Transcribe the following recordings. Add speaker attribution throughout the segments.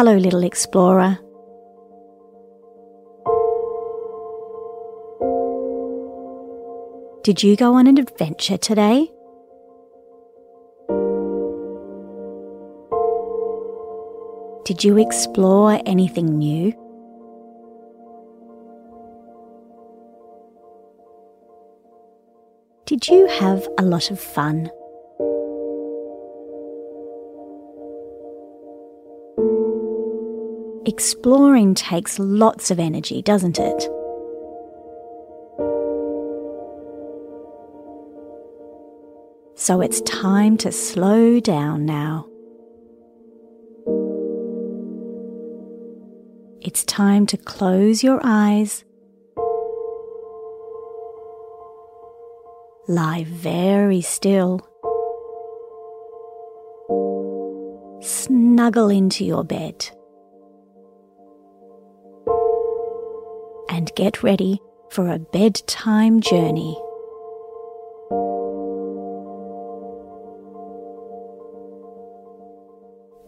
Speaker 1: Hello, little explorer. Did you go on an adventure today? Did you explore anything new? Did you have a lot of fun? Exploring takes lots of energy, doesn't it? So it's time to slow down now. It's time to close your eyes. Lie very still. Snuggle into your bed. And get ready for a bedtime journey.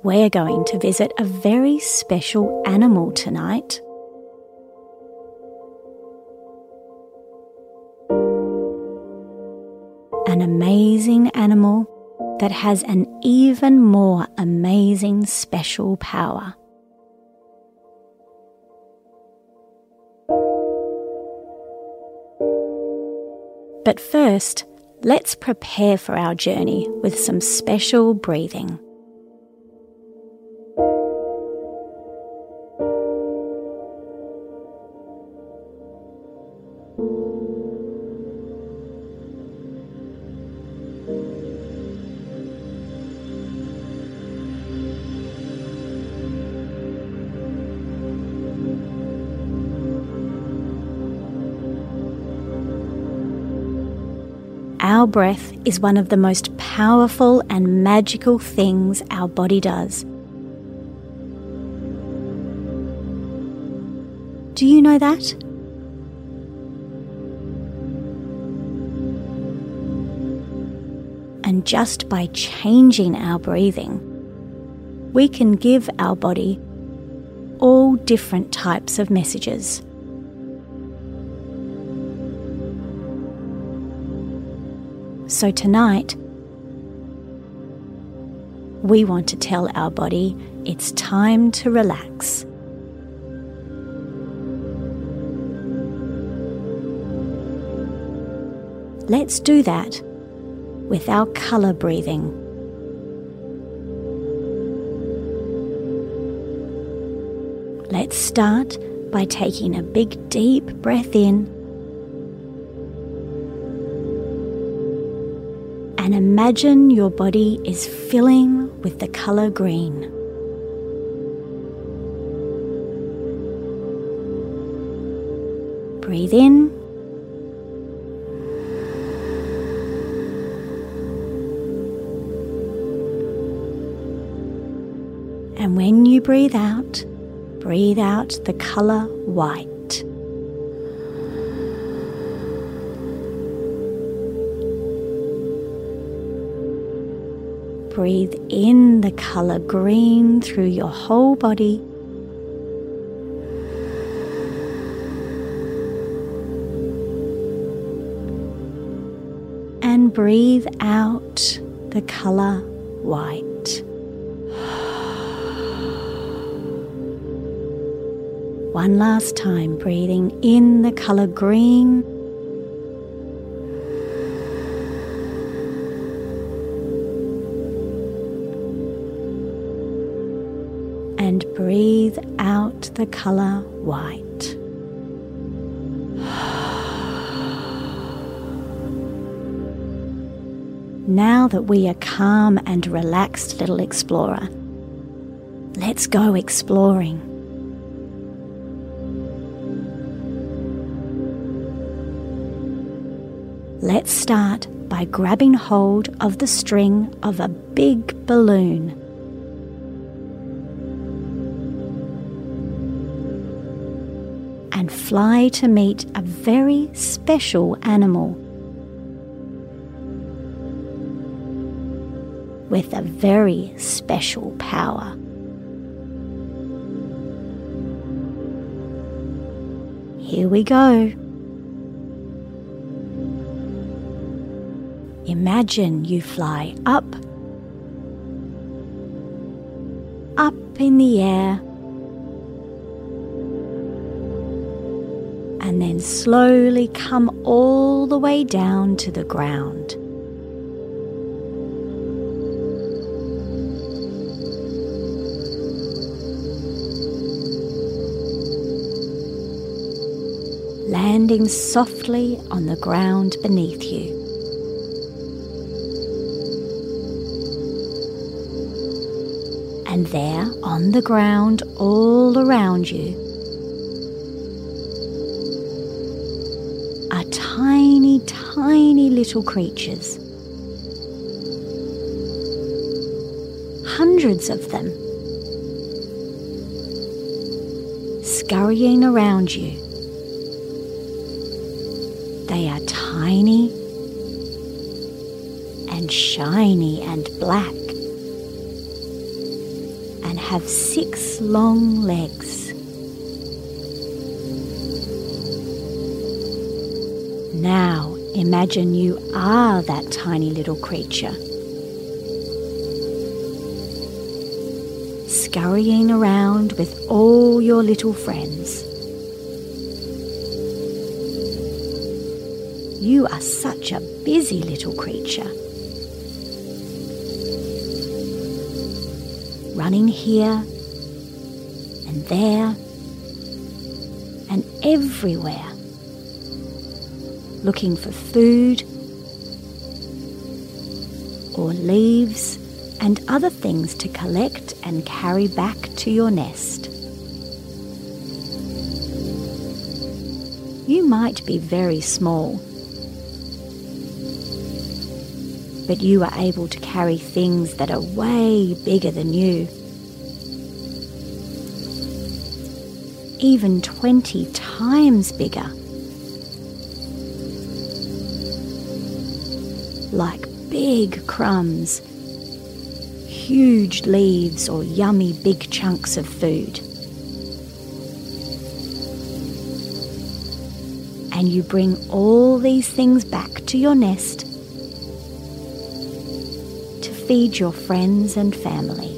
Speaker 1: We're going to visit a very special animal tonight. An amazing animal that has an even more amazing special power. But first, let's prepare for our journey with some special breathing. Our breath is one of the most powerful and magical things our body does. Do you know that? And just by changing our breathing, we can give our body all different types of messages. So tonight, we want to tell our body it's time to relax. Let's do that with our colour breathing. Let's start by taking a big deep breath in imagine your body is filling with the colour green. Breathe in. And when you breathe out, breathe out the colour white. Breathe in the colour green through your whole body. And breathe out the colour white. One last time, breathing in the colour green the colour white. Now that we are calm and relaxed, little explorer, let's go exploring. Let's start by grabbing hold of the string of a big balloon. Fly to meet a very special animal with a very special power. Here we go. Imagine you fly up, up in the air, and then slowly come all the way down to the ground. landing softly on the ground beneath you. And there, on the ground all around you, tiny, little creatures. Hundreds of them scurrying around you. They are tiny and shiny and black and have six long legs. Imagine you are that tiny little creature. Scurrying around with all your little friends. You are such a busy little creature. Running here and there and everywhere, looking for food or leaves and other things to collect and carry back to your nest. You might be very small but you are able to carry things that are way bigger than you. Even 20 times bigger. Like big crumbs, huge leaves, or yummy big chunks of food. And you bring all these things back to your nest to feed your friends and family.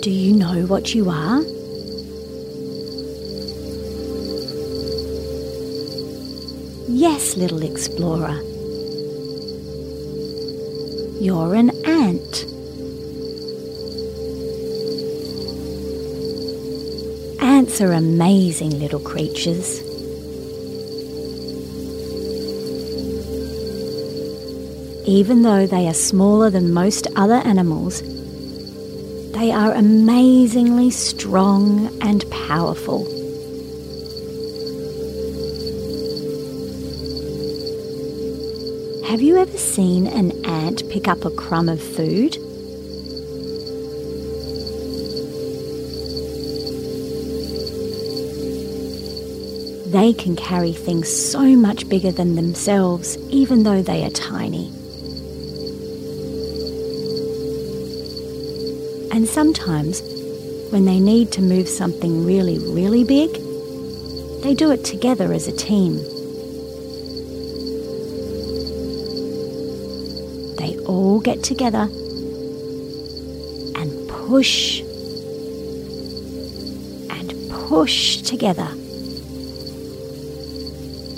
Speaker 1: Do you know what you are? Yes, little explorer. You're an ant. Ants are amazing little creatures. Even though they are smaller than most other animals, they are amazingly strong and powerful. Have you ever seen an ant pick up a crumb of food? They can carry things so much bigger than themselves, even though they are tiny. And sometimes, when they need to move something really, really big, they do it together as a team. All get together and push and push together,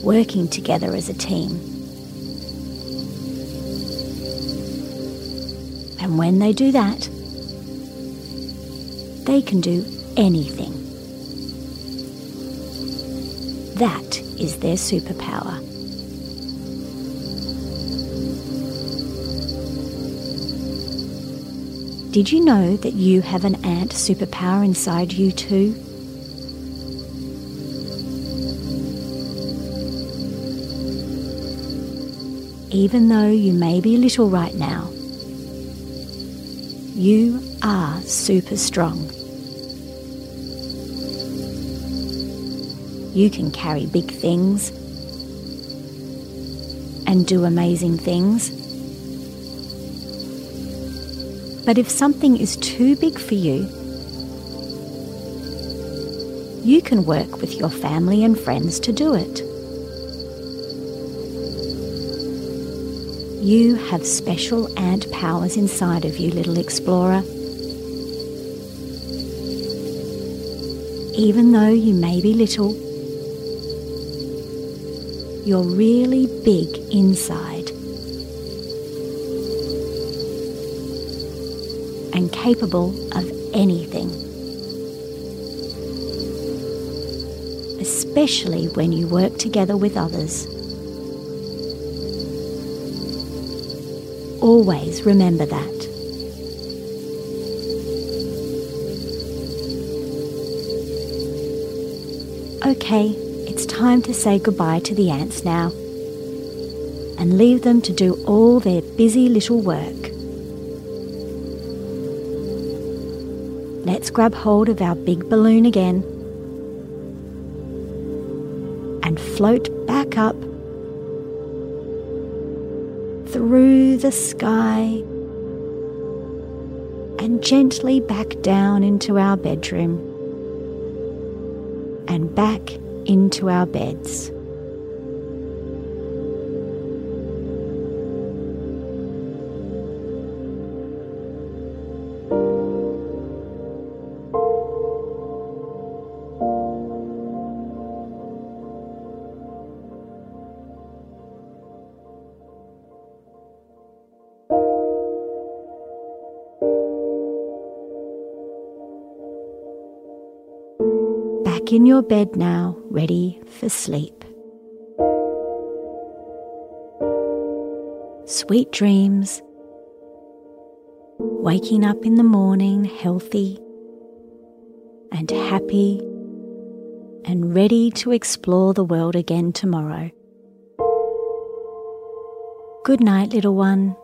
Speaker 1: working together as a team. And when they do that, they can do anything. That is their superpower. Did you know that you have an ant superpower inside you too? even though you may be little right now, you are super strong. You can carry big things and do amazing things. But if something is too big for you, you can work with your family and friends to do it. You have special ant powers inside of you, little explorer. Even though you may be little, you're really big inside capable of anything. Especially when you work together with others. Always remember that. Okay, it's time to say goodbye to the ants now and leave them to do all their busy little work. Let's grab hold of our big balloon again and float back up through the sky and gently back down into our bedroom and back into our beds. In your bed now, ready for sleep. Sweet dreams. Waking up in the morning healthy and happy and ready to explore the world again tomorrow. Good night, little one.